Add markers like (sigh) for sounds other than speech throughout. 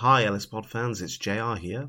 Hi, LS Pod fans, it's JR here.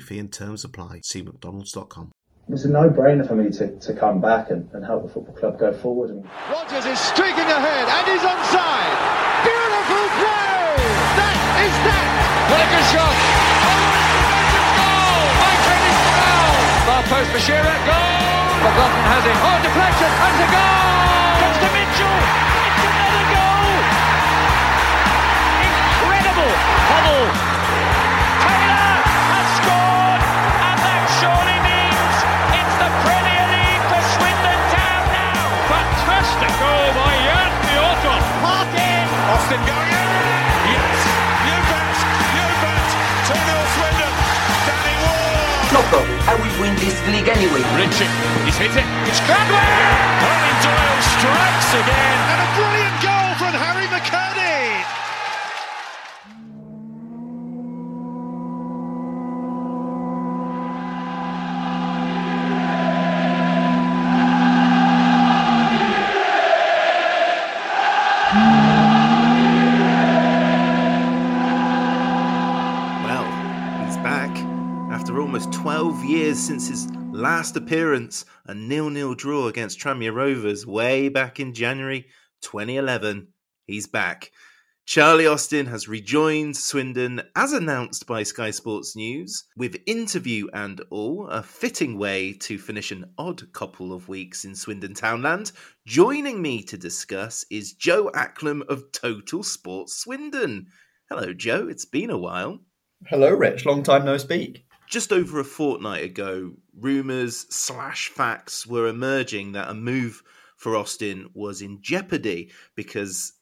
fee and terms apply. See mcdonalds.com. It's a no-brainer for me to, to come back and, and help the football club go forward. And Rogers is streaking ahead and he's onside. Beautiful play! That is that! What a good shot! Goal! By Kenny Snell! Far post for Shearer, goal! McLaughlin has it. Oh, deflection, and a goal! Comes to Mitchell! It's another goal! Incredible! Hubble! Goal by Jan Piotr! Martin! Austin going in! Yes! You bet! You bet! 2-0 Swindon! Danny Ward! No problem. I will win this league anyway. Richie, he's hit it. It's Cradwell! Eoin Doyle strikes again. And a brilliant goal since his last appearance, a nil-nil draw against Tranmere Rovers way back in January 2011, he's back. Charlie Austin has rejoined Swindon as announced by Sky Sports News, with interview and all, a fitting way to finish an odd couple of weeks in Swindon Townland. Joining me to discuss is Joe Acklam of Total Sports Swindon. Hello, Joe. It's been a while. Hello, Rich. Long time no speak. Just over a fortnight ago, rumours slash facts were emerging that a move for Austin was in jeopardy because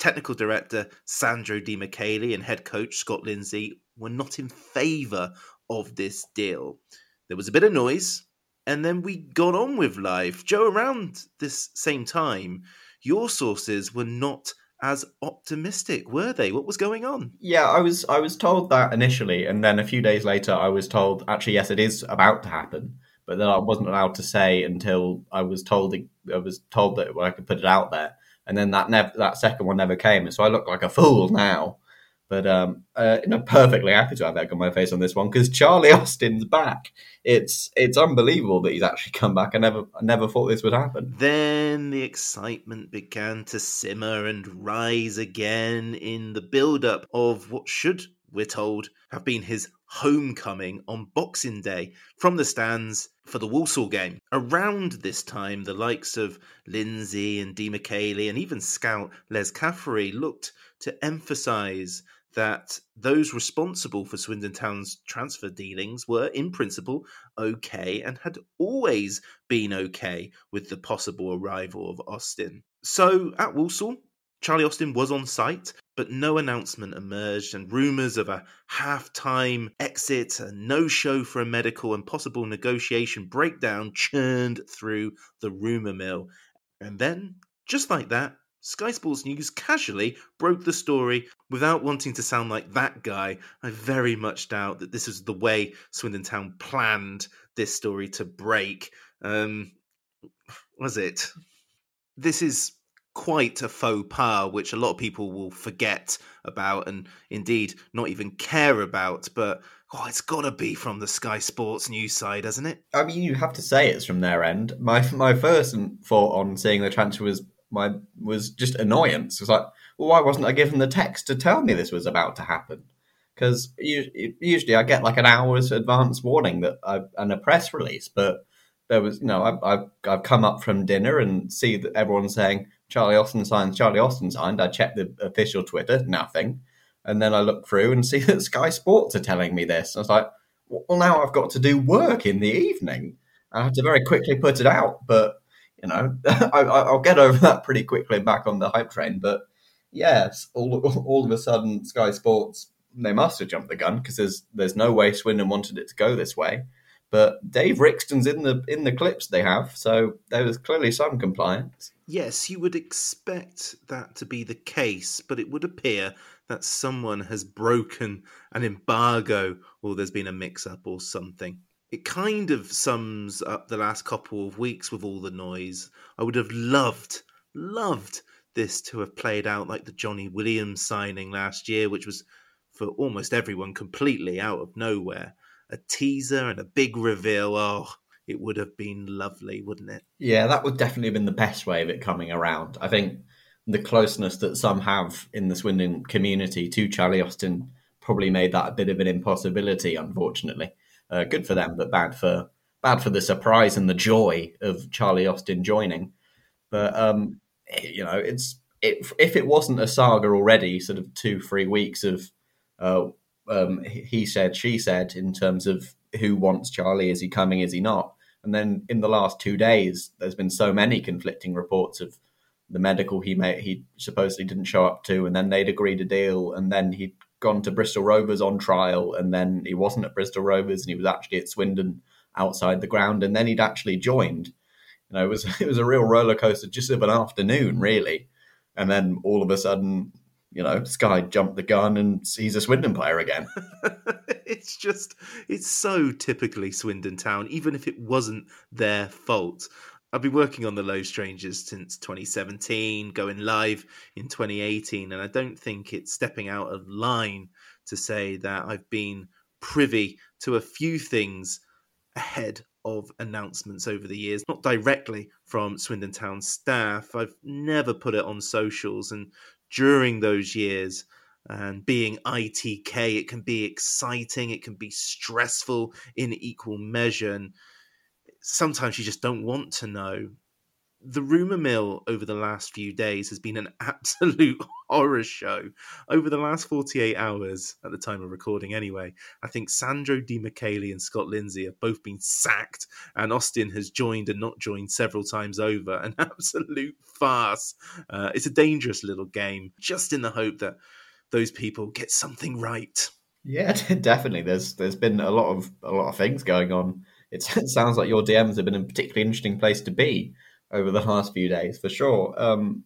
technical director Sandro Di Michele and head coach Scott Lindsay were not in favour of this deal. There was a bit of noise, and then we got on with life. Joe, around this same time, your sources were not as optimistic, were they? What was going on? Yeah, I was I was told that initially, and then a few days later, I was told actually yes, it is about to happen, but then I wasn't allowed to say until I was told I was told that I could put it out there, and then that never that second one never came, and so I look like a fool now. But um, uh, you know, perfectly happy to have egg on my face on this one because Charlie (laughs) Austin's back. It's it's unbelievable that he's actually come back. I never I never thought this would happen. Then the excitement began to simmer and rise again in the build up of what should, we're told, have been his homecoming on Boxing Day from the stands for the Walsall game. Around this time, the likes of Lindsay and Di Michele and even scout Les Caffrey looked to emphasise that those responsible for Swindon Town's transfer dealings were, in principle, okay and had always been okay with the possible arrival of Austin. So at Walsall, Charlie Austin was on site, but no announcement emerged, and rumours of a half time exit, a no show for a medical, and possible negotiation breakdown churned through the rumour mill. And then, just like that, Sky Sports News casually broke the story without wanting to sound like that guy. I very much doubt that this is the way Swindon Town planned this story to break. Um, was it? This is quite a faux pas, which a lot of people will forget about and indeed not even care about. But Oh, it's got to be from the Sky Sports news side, hasn't it? I mean, you have to say it's from their end. My my first thought on seeing the transfer was my was just annoyance. It was like, well, why wasn't I given the text to tell me this was about to happen? Because usually I get like an hour's advance warning that I, and a press release, but there was, you know, I, I've, I've come up from dinner and see that everyone's saying Charlie Austin signed, Charlie Austin signed. I checked the official Twitter, nothing. And then I look through and (laughs) see that Sky Sports are telling me this. I was like, well, now I've got to do work in the evening. I had to very quickly put it out, but you know, (laughs) I, will get over that pretty quickly back on the hype train. But yes, all all of a sudden, Sky Sports they must have jumped the gun because there's there's no way Swindon wanted it to go this way. But Dave Rixton's in the in the clips they have, so there was clearly some compliance. Yes, you would expect that to be the case, but it would appear that someone has broken an embargo or there's been a mix up or something. It kind of sums up the last couple of weeks with all the noise. I would have loved, loved this to have played out like the Johnny Williams signing last year, which was for almost everyone completely out of nowhere. A teaser and a big reveal. Oh, it would have been lovely, wouldn't it? Yeah, that would definitely have been the best way of it coming around. I think the closeness that some have in the Swindon community to Charlie Austin probably made that a bit of an impossibility, unfortunately. Uh, good for them, but bad for bad for the surprise and the joy of Charlie Austin joining. But um, you know, it's it, if it wasn't a saga already, sort of two three weeks of uh, um, he said, she said, in terms of who wants Charlie, is he coming, is he not? And then in the last two days, there's been so many conflicting reports of the medical he made, he supposedly didn't show up to, and then they'd agreed a deal, and then he'd gone to Bristol Rovers on trial, and then he wasn't at Bristol Rovers, and he was actually at Swindon outside the ground, and then he'd actually joined. You know, it was (laughs) it was a real roller coaster just of an afternoon, really. And then all of a sudden, you know, Sky jumped the gun and he's a Swindon player again. (laughs) it's just, it's so typically Swindon Town, even if it wasn't their fault. I've been working on the Low Strangers since 2017, going live in 2018, and I don't think it's stepping out of line to say that I've been privy to a few things ahead of announcements over the years, not directly from Swindon Town staff. I've never put it on socials, and during those years, and being ITK, it can be exciting, it can be stressful in equal measure. And sometimes you just don't want to know. The rumor mill over the last few days has been an (laughs) absolute horror show. Over the last 48 hours, at the time of recording anyway, I think Sandro Di Michele and Scott Lindsay have both been sacked, and Austin has joined and not joined several times over. An (laughs) absolute farce. Uh, it's a dangerous little game, just in the hope that those people get something right. Yeah, (laughs) definitely. There's there's been a lot of a lot of things going on it (laughs) sounds like your DMs have been a particularly interesting place to be over the last few days, for sure. Um,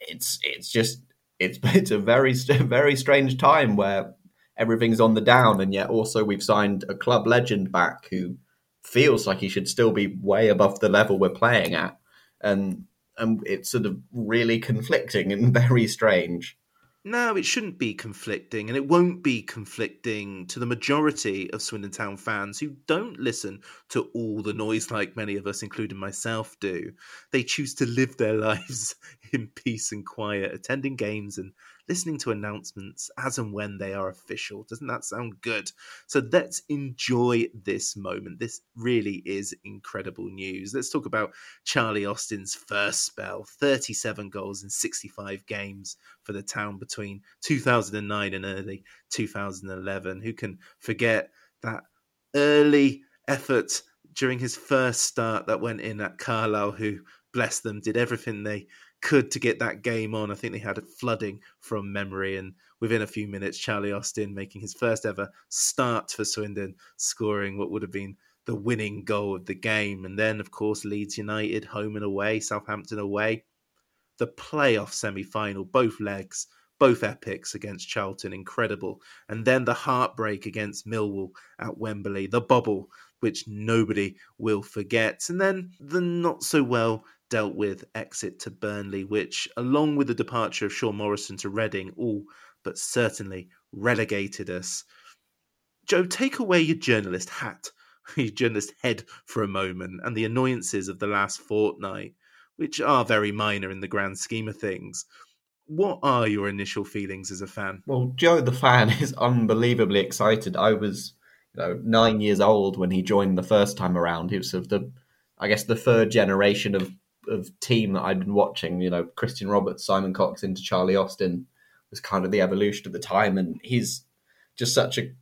it's it's just it's (laughs) it's a very (laughs) very strange time where everything's on the down, and yet also we've signed a club legend back who feels like he should still be way above the level we're playing at, and and it's sort of really conflicting and very strange. No, it shouldn't be conflicting, and it won't be conflicting to the majority of Swindon Town fans who don't listen to all the noise like many of us, including myself, do. They choose to live their (laughs) lives in peace and quiet, attending games and listening to announcements as and when they are official. Doesn't that sound good? So let's enjoy this moment. This really is incredible news. Let's talk about Charlie Austin's first spell 37 goals in 65 games for the town between 2009 and early 2011. Who can forget that early effort during his first start that went in at Carlisle, who bless them, did everything they could to get that game on. I think they had flooding from memory, and within a few minutes, Charlie Austin making his first ever start for Swindon, scoring what would have been the winning goal of the game. And then, of course, Leeds United home and away, Southampton away. The playoff semi final, both legs, both epics against Charlton, incredible. And then the heartbreak against Millwall at Wembley, the bubble, which nobody will forget. And then the not so well dealt with exit to Burnley, which, along with the departure of Sean Morrison to Reading, all but certainly relegated us. Joe, take away your journalist hat, (laughs) your journalist head for a moment, and the annoyances of the last fortnight, which are very minor in the grand scheme of things. What are your initial feelings as a fan? Well, Joe the fan (laughs) is unbelievably excited. I was you know, nine years old when he joined the first time around. He was sort of the, I guess, the third generation of of team that I'd been watching. You know, Christian Roberts, Simon Cox into Charlie Austin was kind of the evolution of the time, and he's just such a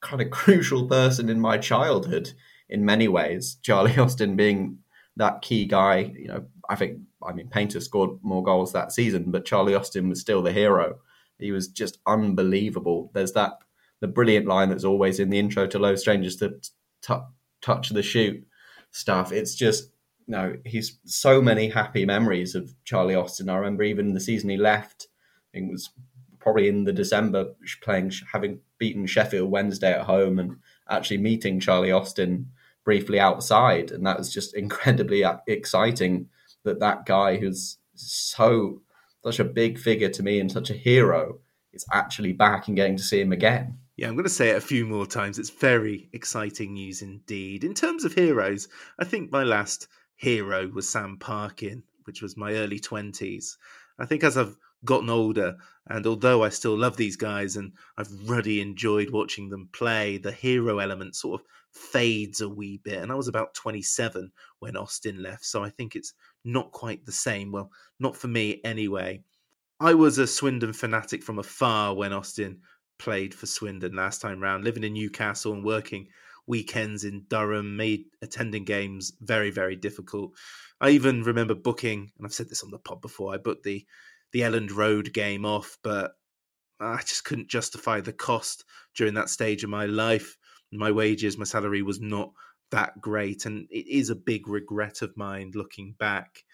kind of (laughs) crucial person in my childhood in many ways. Charlie Austin being that key guy. You know, I think I mean Paynter scored more goals that season, but Charlie Austin was still the hero. He was just unbelievable. There's that the brilliant line that's always in the intro to Low Strangers, the t- touch the shoot stuff. It's just you know, he's so many happy memories of Charlie Austin. I remember even the season he left, I think it was probably in the December playing, having beaten Sheffield Wednesday at home and actually meeting Charlie Austin briefly outside. And that was just (laughs) incredibly uh, exciting that that guy who's so, such a big figure to me and such a hero is actually back and getting to see him again. Yeah, I'm going to say it a few more times. It's very exciting news indeed. In terms of heroes, I think my last hero was Sam Parkin, which was my early 20s. I think as I've gotten older, and although I still love these guys and I've really enjoyed watching them play, the hero element sort of fades a wee bit. And I was about 27 when Austin left, so I think it's not quite the same. Well, not for me anyway. I was a Swindon fanatic from afar when Austin played for Swindon last time round, living in Newcastle and working weekends in Durham made attending games very, very difficult. I even remember booking, and I've said this on the pod before, I booked the the Elland Road game off, but I just couldn't justify the cost during that stage of my life. My wages, my salary was not that great, and it is a big regret of mine looking back.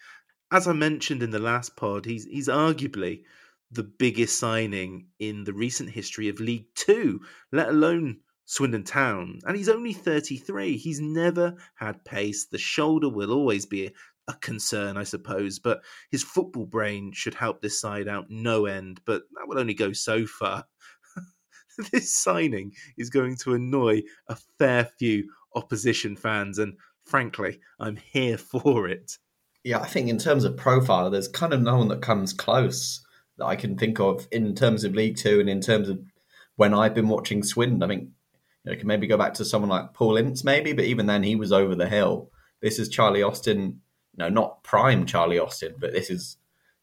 As I mentioned in the last pod, he's he's arguably the biggest signing in the recent history of League Two, let alone Swindon Town. And he's only 33. He's never had pace. The shoulder will always be a concern, I suppose, but his football brain should help this side out no end, but that will only go so far. (laughs) this signing is going to annoy a fair few opposition fans, and frankly, I'm here (laughs) for it. Yeah, I think in terms of profile, there's kind of no one that comes close that I can think of in terms of League Two and in terms of when I've been watching Swindon. I mean, you know, can maybe go back to someone like Paul Ince, maybe, but even then he was over the hill. This is Charlie Austin, know, not prime Charlie Austin, but this is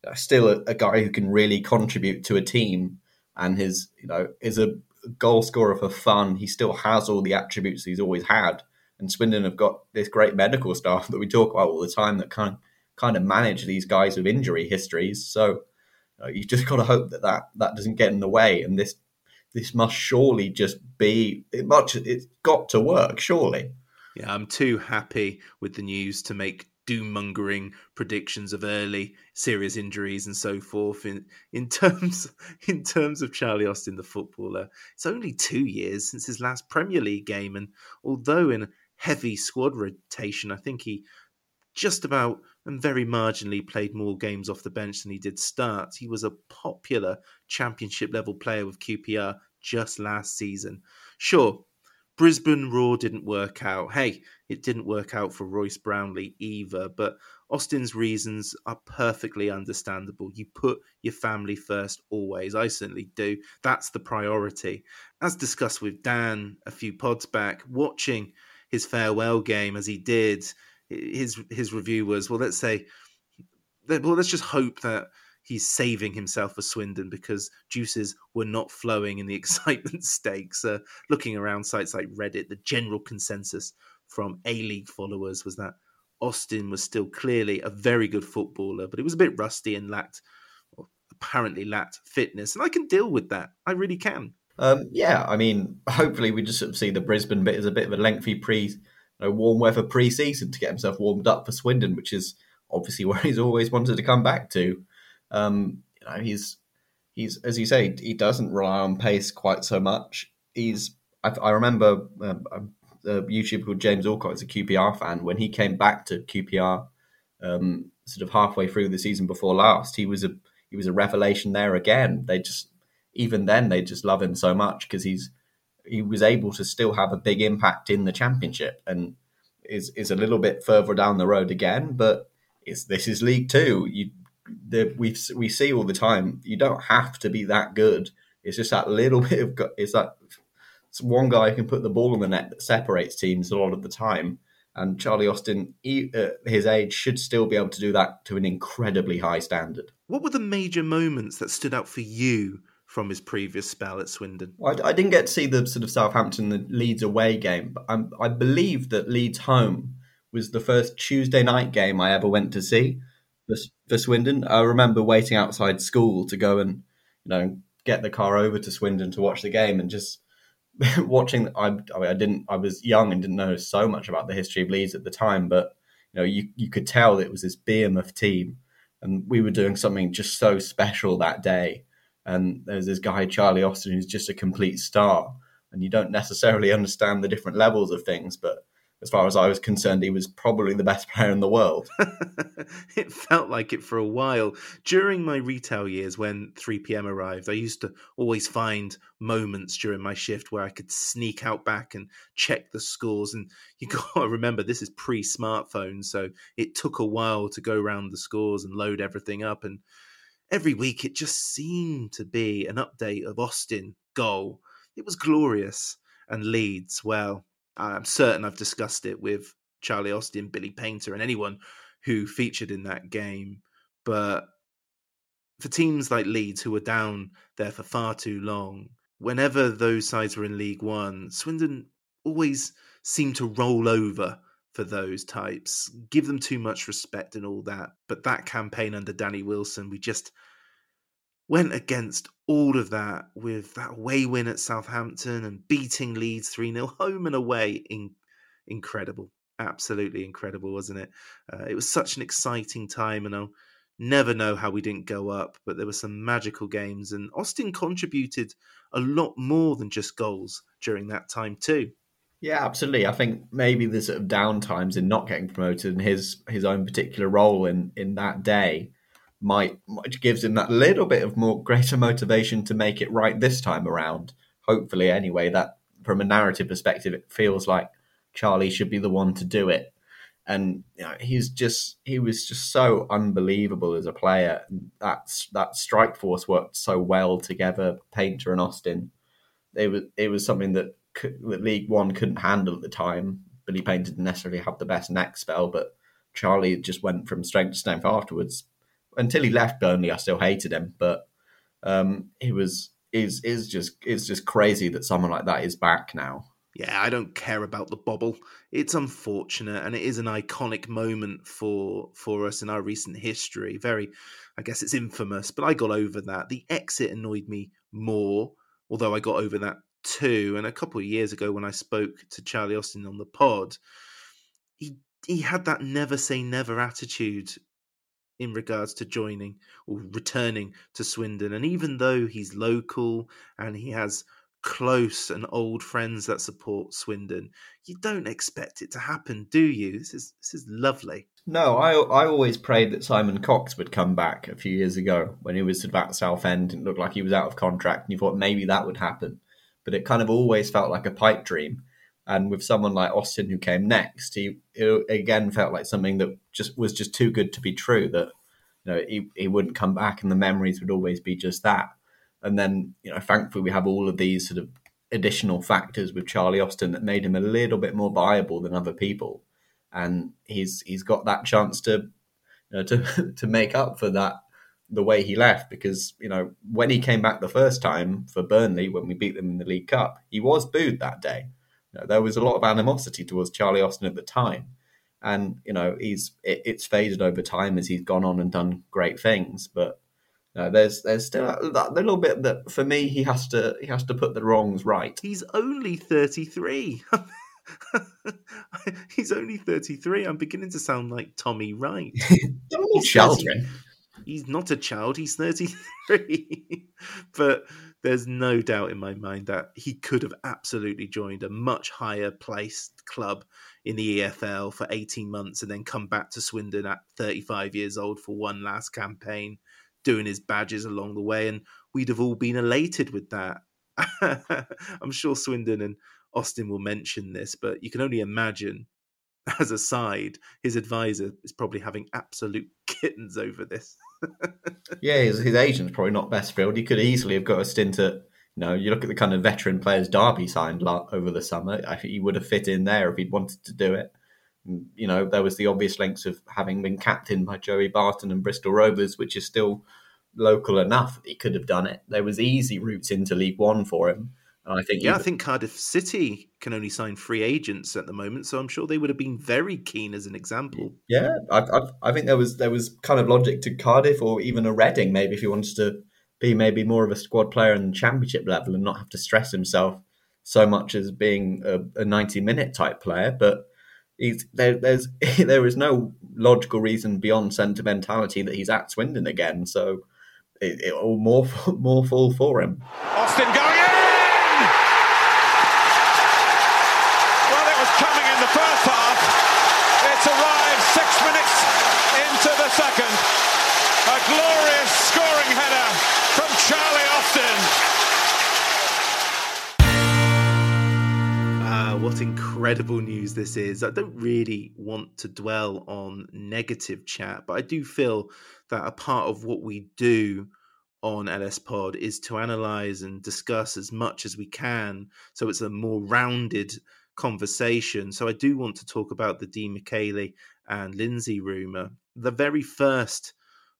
uh, still a, a guy who can really contribute to a team and his, you know, is a goal scorer for fun. He still has all the attributes he's always had. And Swindon have got this great medical staff (laughs) that we talk about all the time that kind kind of manage these guys with injury histories. So you, you just got to hope that, that that doesn't get in the way. And this this must surely just be it much it's got to work surely. Yeah i'm too happy with the news to make doom mongering predictions of early serious injuries and so forth in in (laughs) terms in terms of Charlie Austin the footballer. It's only 2 years since his last Premier League game and although in heavy squad rotation I think he just about and very marginally played more games off the bench than he did start. He was a popular championship level player with QPR just last season. Sure, Brisbane Roar didn't work out. Hey, it didn't work out for Royce Brownlie either, but Austin's reasons are perfectly understandable. You put your family first always. I certainly do. That's the priority. As discussed with Dan a few pods back, watching his farewell game as he did his his review was well let's say well let's just hope that he's saving himself for Swindon because juices were not flowing in the (laughs) excitement stakes. Uh, looking around sites like Reddit, the general consensus from A League followers was that Austin was still clearly a very good footballer, but it was a bit rusty and lacked, apparently lacked fitness. And I can deal with that. I really can. Um, yeah, I mean, hopefully we just sort of see the Brisbane bit as a bit of a lengthy pre know, warm weather pre-season to get himself warmed up for Swindon, which is obviously (laughs) where he's always wanted to come back to. Um, you know, he's he's as you say, he doesn't rely on pace quite so much. He's I, I remember uh, a YouTuber called James Alcott is a QPR fan. When he came back to QPR, um, sort of halfway through the season before last, he was a he was a revelation there again. They just even then they just love him so much because he's he was able to still have a big impact in the championship and is is a little bit further down the road again. But it's this is League Two. You the, we we see all the time. You don't have to be that good. It's just that little (laughs) bit of it's that it's one guy who can put the ball in the net that separates teams a lot of the time. And Charlie Austin, he, uh, his age, should still be able to do that to an incredibly high standard. What were the major moments that stood out for you from his previous spell at Swindon? Well, I, I, didn't get to see the sort of Southampton the Leeds away game, but I'm, i believe that Leeds home was the first Tuesday night game I ever went to see for, for Swindon. I remember waiting outside school to go and you know get the car over to Swindon to watch the game and just (laughs) watching. I, I, mean, I didn't. I was young and didn't know so much about the history of Leeds at the time, but you know you you could tell it was this behemoth team, and we were doing something just so special that day and there's this guy Charlie Austin who's just a complete star, and you don't necessarily understand the different levels of things, but as far as I was concerned, he was probably the best (laughs) player in the world. (laughs) it felt like it for a while. During my retail years, when 3 p.m. arrived, I used to always find moments during my shift where I could sneak out back and check the scores. And you (laughs) got to remember, this is pre smartphone, so it took a while to go around the scores and load everything up. And every week it just seemed to be an update of Austin goal. It was glorious. And Leeds, well, I'm certain I've discussed it with Charlie Austin, Billy Paynter, and anyone who featured in that game. But for teams like Leeds, who were down there for far too long, whenever those sides were in League One, Swindon always seemed to roll over for those types, give them too much respect and all that. But that campaign under Danny Wilson, we just went against all of that with that away win at Southampton and beating Leeds 3 0 home and away. In, incredible. Absolutely incredible, wasn't it? Uh, it was such an exciting time, and I'll never know how we didn't go up, but there were some magical games, and Austin contributed a lot more than just goals during that time, too. Yeah, absolutely. I think maybe the sort of down times in not getting promoted and his his own particular role in in that day might, might gives him that little bit of more greater motivation to make it right this time around. Hopefully, anyway, that from a narrative perspective, it feels like Charlie should be the one to do it. And you know, he's just he was just so unbelievable as a player. That that strike force worked so well together, Paynter and Austin. It was it was something that that League One couldn't handle at the time. Billy Payne didn't necessarily have the best next spell, but Charlie just went from strength to strength afterwards. Until he left Burnley, I still hated him, but um, he was is is just it's just crazy that someone like that is back now. Yeah, I don't care about the bobble. It's unfortunate, and it is an iconic moment for for us in our recent history. Very, I guess it's infamous, but I got over that. The exit annoyed me more, although I got over that too. And a couple of years ago, when I spoke to Charlie Austin on the pod, he he had that never say never attitude in regards to joining or returning to Swindon. And even though he's local and he has close and old friends that support Swindon, you don't expect it to happen, do you? This is this is lovely. No, I I always prayed that Simon Cox would come back a few years ago when he was at Southend and looked like he was out of contract, and you thought maybe that would happen but it kind of always felt like a pipe dream. And with someone like Austin who came next, he again felt like something that just was just too good to be true. That you know he, he wouldn't come back, and the memories would always be just that. And then you know, thankfully, we have all of these sort of additional factors with Charlie Austin that made him a little bit more viable than other people, and he's he's got that chance to you know, to (laughs) to make up for that the way he left because you know when he came back the first time for Burnley when we beat them in the League Cup, he was booed that day. You know, there was a lot of animosity towards Charlie Austin at the time, and you know he's it, it's faded over time as he's gone on and done great things. But know, there's there's still that little bit that for me he has to he has to put the wrongs right. He's only thirty three. (laughs) He's only 33. I'm beginning to sound like Tommy Wright. (laughs) Tommy children he's not a child, he's 33. (laughs) but there's no doubt in my mind that he could have absolutely joined a much higher placed club in the EFL for 18 months and then come back to Swindon at 35 years old for one last campaign, doing his badges along the way. And we'd have all been elated with that. (laughs) I'm sure Swindon and Austin will mention this, but you can only imagine, as a side, his advisor is probably having absolute (laughs) kittens over this. Yeah, his, his agent's probably not best filled. He could easily have got a stint at, you know, you look at the kind of veteran players Derby signed over the summer. I think he would have fit in there if he'd wanted to do it. Mm, you know, there was the obvious links of having been captained by Joey Barton and Bristol Rovers, which is still local enough he could have done it. There was easy routes into League One for him. And I think yeah, I think Cardiff City can only sign free agents at the moment, so I'm sure they would have been very keen as an example. Yeah, I, I, I think there was there was kind of logic to Cardiff or even a Reading maybe if he wanted to be maybe more of a squad player in the Championship level and not have to stress himself so much as being a, a 90 minute type player. But he's there, there's (laughs) there is no logical reason beyond sentimentality that he's at Swindon again. So it, it will more (laughs) more fall for him. Austin going what incredible news this is. I don't really want to dwell on negative chat, but I do feel that a part of what we do on LS Pod is to analyze and discuss as much as we can so it's a more rounded conversation. So I do want to talk about the Di Michele and Lindsay rumour. The very first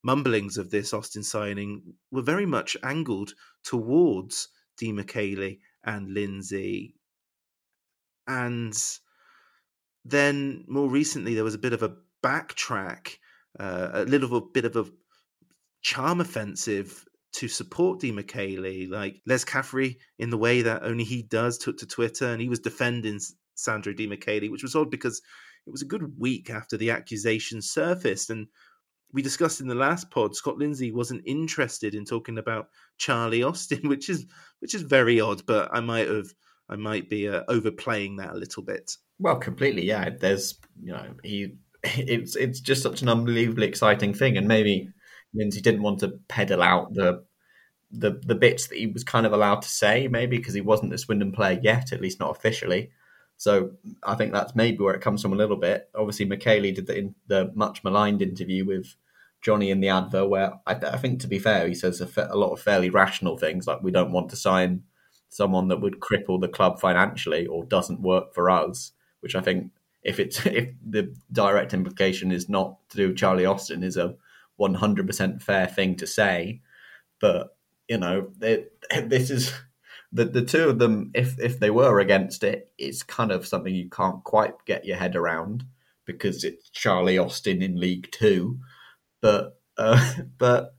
mumblings of this Austin signing were very much angled towards Di Michele and Lindsay. And then more recently, there was a bit of a backtrack, uh, a little bit of a charm offensive to support Di Michele. Like Les Caffrey, in the way that only he does, took to Twitter and he was defending Sandro Di Michele, which was odd because it was a good week after the accusation surfaced. And we discussed in the last pod, Scott Lindsay wasn't interested in talking about Charlie Austin, (laughs) which is which is very odd. But I might have, I might be uh, overplaying that a little bit. Well, completely, yeah. There's, you know, he, it's it's just such an unbelievably exciting thing, and maybe Lindsay didn't want to peddle out the the the bits that he was kind of allowed to say, maybe because he wasn't a Swindon player yet, at least not officially. So I think that's maybe where it comes from a little bit. Obviously, Michele did the, the much maligned interview with Johnny in the advert, where I, I think, to be fair, he says a, fa- a, lot of fairly rational things, like we don't want to sign someone that would cripple the club financially or doesn't work for us. Which I think, if it's (laughs) if the direct implication is not to do with Charlie Austin, is a 100% fair thing to say. But you know, (laughs) this is the the two of them. If if they were against it, it's kind of something you can't quite get your head around because it's Charlie Austin in League Two. But uh, (laughs) but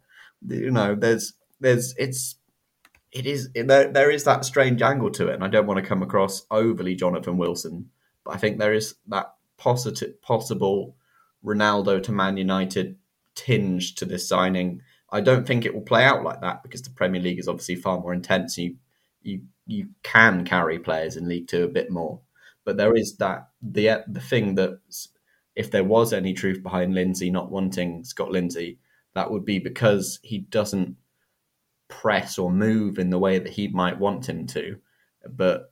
you know, there's there's it's it is there there is that strange angle to it, and I don't want to come across overly Jonathan Wilson, but I think there is that positive possible Ronaldo to Man United tinge to this signing. I don't think it will play out like that because the Premier League is obviously far more intense. You you you can carry players in League Two a bit more, but there is that the the thing that if there was any truth behind Lindsay not wanting Scott Lindsay, that would be because he doesn't press or move in the way that he might want him to, but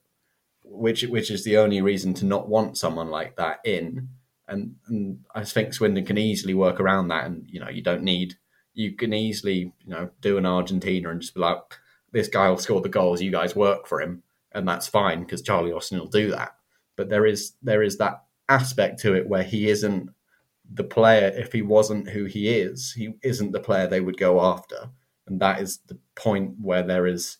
which which is the only reason to not want someone like that in and, and I think Swindon can easily work around that. And you know, you don't need you can easily you know do an Argentina and just be like, this guy will score the goals. You guys work for him, and that's fine because Charlie Austin will do that. But there is there is that aspect to it where he isn't the player. If he wasn't who he is, he isn't the player they would go after, and that is the point where there is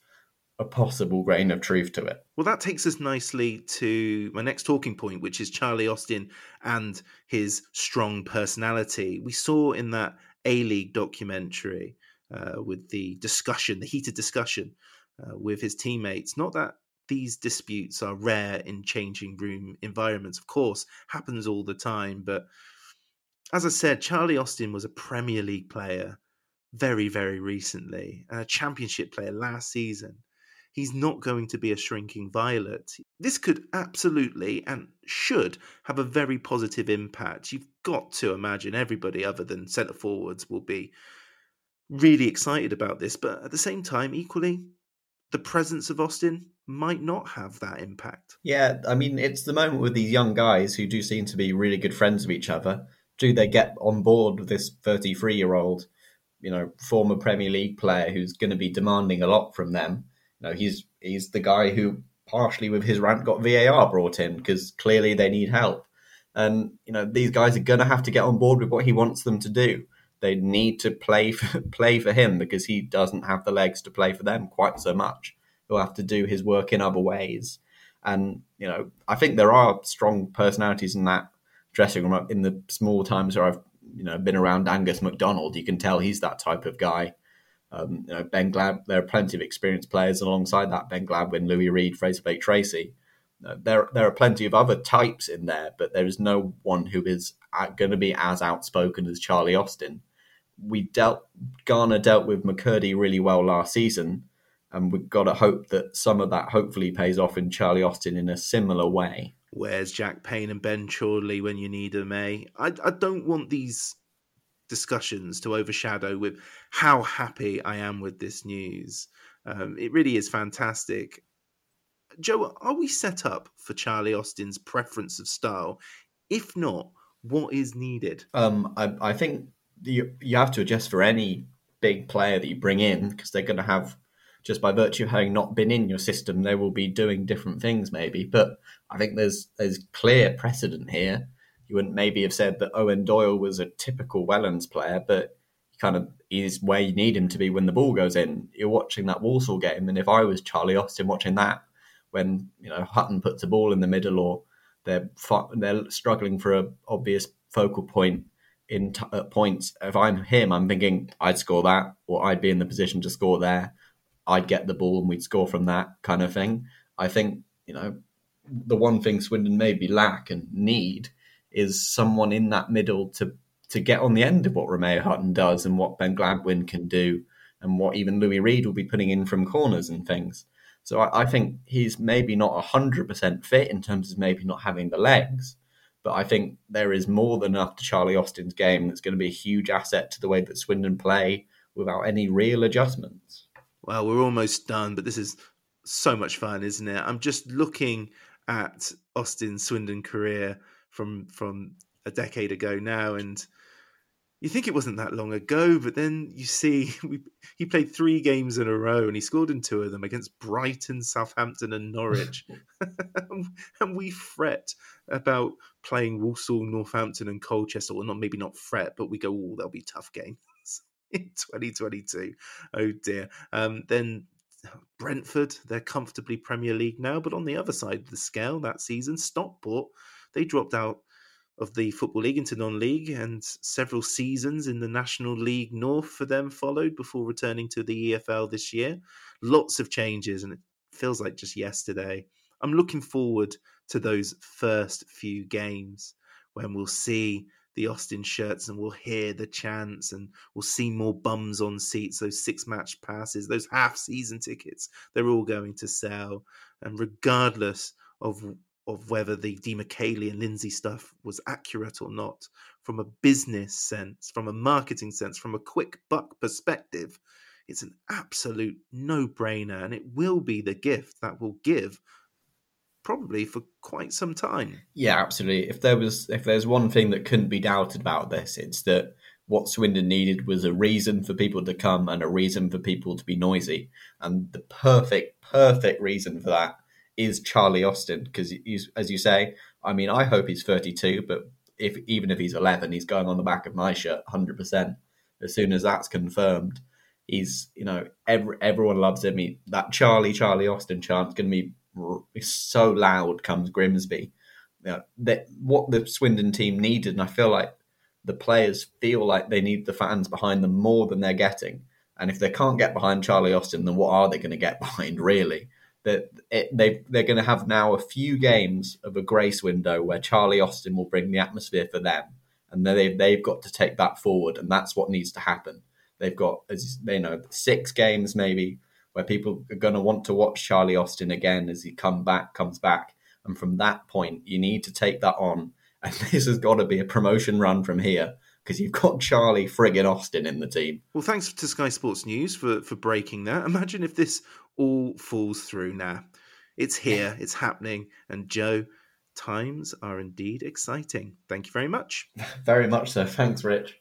a possible grain of truth to it. Well, that takes us nicely to my next talking point, which is Charlie Austin and his strong personality. We saw in that A League documentary uh, with the discussion, the heated discussion uh, with his teammates. Not that these disputes are rare in changing room environments, of course, happens all the time. But as I said, Charlie Austin was a Premier League player very, very recently a championship player last season he's not going to be a shrinking violet. This could absolutely and should have a very positive impact. You've got to imagine everybody other than centre forwards will be really excited about this, but at the same time, equally, the presence of Austin might not have that impact. Yeah, I mean, it's the moment with these young guys who do seem to be really good friends of each other. Do they get on board with this 33 year old, you know, former Premier League player who's going to be demanding a lot from them? You know, he's he's the guy who partially with his rant got VAR brought in because clearly they need help. And you know, these guys are going to have to get on board with what he wants them to do. They need to play (laughs) for, play for him because he doesn't have the legs to play for them quite so much. He'll have to do his work in other ways. And you know, I think there are strong personalities in that dressing room. In the small times where I've you know been around Angus MacDonald, you can tell he's that type of guy. Um, you know, Ben Glad. There are plenty of experienced players alongside that. Ben Gladwin, Louis Reed, Frazer Blake Tracy. Uh, there, there are plenty of other types in there, but there is no one who is going to be as outspoken as Charlie Austin we dealt Garner dealt with McKirdy really well last season, and we've got to hope that some of that hopefully pays off in Charlie Austin in a similar way. Where's Jack Payne and Ben Chorley when you need them, eh? I, I don't want these discussions to overshadow with how happy I am with this news. Um, it really is fantastic. Joe, are we set up for Charlie Austin's preference of style? If not, what is needed? Um, I, I think you you have to adjust for any big player that you bring in because they're going to have just by virtue of having not been in your system, they will be doing different things maybe. But I think there's there's clear precedent here. You wouldn't maybe have said that Eoin Doyle was a typical Wellens player, but kind of is where you need him to be when the ball goes in. You're watching that Walsall game, and if I was Charlie Austin watching that, when you know Hutton puts a ball in the middle or they're they're struggling for a obvious focal point in t- points. If I'm him, I'm thinking I'd score that, or I'd be in the position to score there. I'd get the ball and we'd score from that kind of thing. I think you know the one thing Swindon maybe lack and need is someone in that middle to to get on the end of what Remeao Hutton does and what Ben Gladwin can do and what even Louis Reed will be putting in from corners and things. So I, I think he's maybe not hundred percent fit in terms of maybe not having the legs, but I think there is more than enough to Charlie Austin's game that's going to be a huge asset to the way that Swindon play without any real adjustments. Well, we're almost done, but this is so much fun, isn't it? I'm just looking at Austin Swindon career from from a decade ago now, and you think it wasn't that long ago, but then you see (laughs) we, he played three games in a row and he scored in two of them against Brighton, Southampton, and Norwich. (laughs) (laughs) and we fret about playing Walsall, Northampton, and Colchester. Well, not maybe not fret, but we go, oh, they'll be tough games (laughs) in 2022. Oh dear. Um, then Brentford, they're comfortably Premier League now, but on the other side of the scale that season, Stockport, they dropped out of the Football League into non league, and several seasons in the National League North for them followed before returning to the EFL this year. Lots of changes, and it feels like just yesterday. I'm looking forward to those first few games when we'll see the Austin shirts and we'll hear the chants and we'll see more bums on seats, those six match passes, those half season tickets, they're all going to sell. And regardless of of whether the Di Michele and Lindsay stuff was accurate or not, from a business sense, from a marketing sense, from a quick buck perspective, it's an absolute no brainer. And it will be the gift that will give probably for quite some time. Yeah, absolutely. If there was if there's one thing that couldn't be doubted about this, it's that what Swindon needed was a reason for people to come and a reason for people to be noisy. And the perfect, perfect reason for that is Charlie Austin because as you say, I mean, I hope he's 32, but if even if he's 11, he's going on the back of my shirt 100%. As soon as that's confirmed, he's you know every, everyone loves him. He, that Charlie Charlie Austin chant's going to be so loud. Comes Grimsby, you know, that what the Swindon team needed, and I feel like the players feel like they need the fans behind them more than they're getting. And if they can't get behind Charlie Austin, then what are they going to get (laughs) behind really? that they they're going to have now a few games of a grace window where Charlie Austin will bring the atmosphere for them, and they've they've got to take that forward, and that's what needs to happen. They've got, as they know, six games maybe where people are going to want to watch Charlie Austin again as he come back comes back, and from that point you need to take that on, (laughs) and this has got to be a promotion run from here. because you've got Charlie friggin' Austin in the team. Well, thanks to Sky Sports News for, for breaking that. Imagine if this all falls through now. It's here, (laughs) it's happening, and Joe, times are indeed exciting. Thank you very much. (laughs) very much so. Thanks, Rich.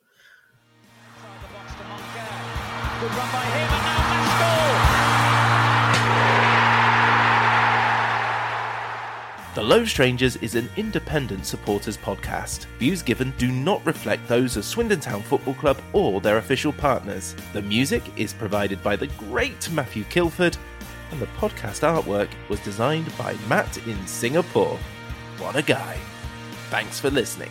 The Low Strangers is an independent supporters podcast. Views given do not reflect those of Swindon Town Football Club or their official partners. The music is provided by the great Matthew Kilford, and the podcast artwork was designed by Matt in Singapore. What a guy. Thanks for listening.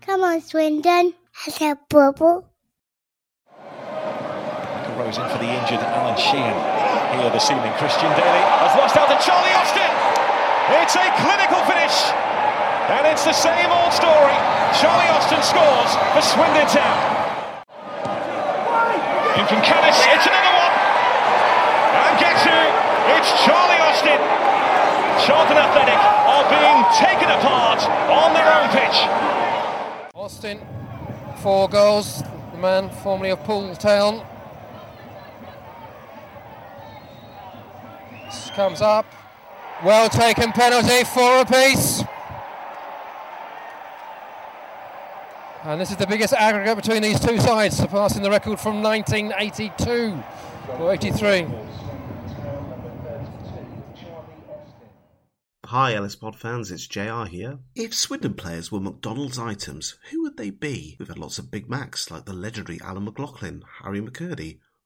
Come on, Swindon. Has a bubble. Rose in for the injured Alan Sheehan. Here this evening, Christian Dailly has lost out to Charlie Austin. It's a clinical finish. And it's the same old story. Charlie Austin scores for Swindon Town. In from Canis, it's another one. And guess who? It's Charlie Austin. Charlton Athletic are being taken apart on their own pitch. Austin, four goals. The man formerly of Poole Town. This comes up. Well taken penalty, four apiece. And this is the biggest aggregate between these two sides, surpassing the record from 1982 or 83. Hi, LS Pod fans, it's JR here. If Swindon players were McDonald's items, who would they be? We've had lots of Big Macs like the legendary Alan McLoughlin, Harry McKirdy,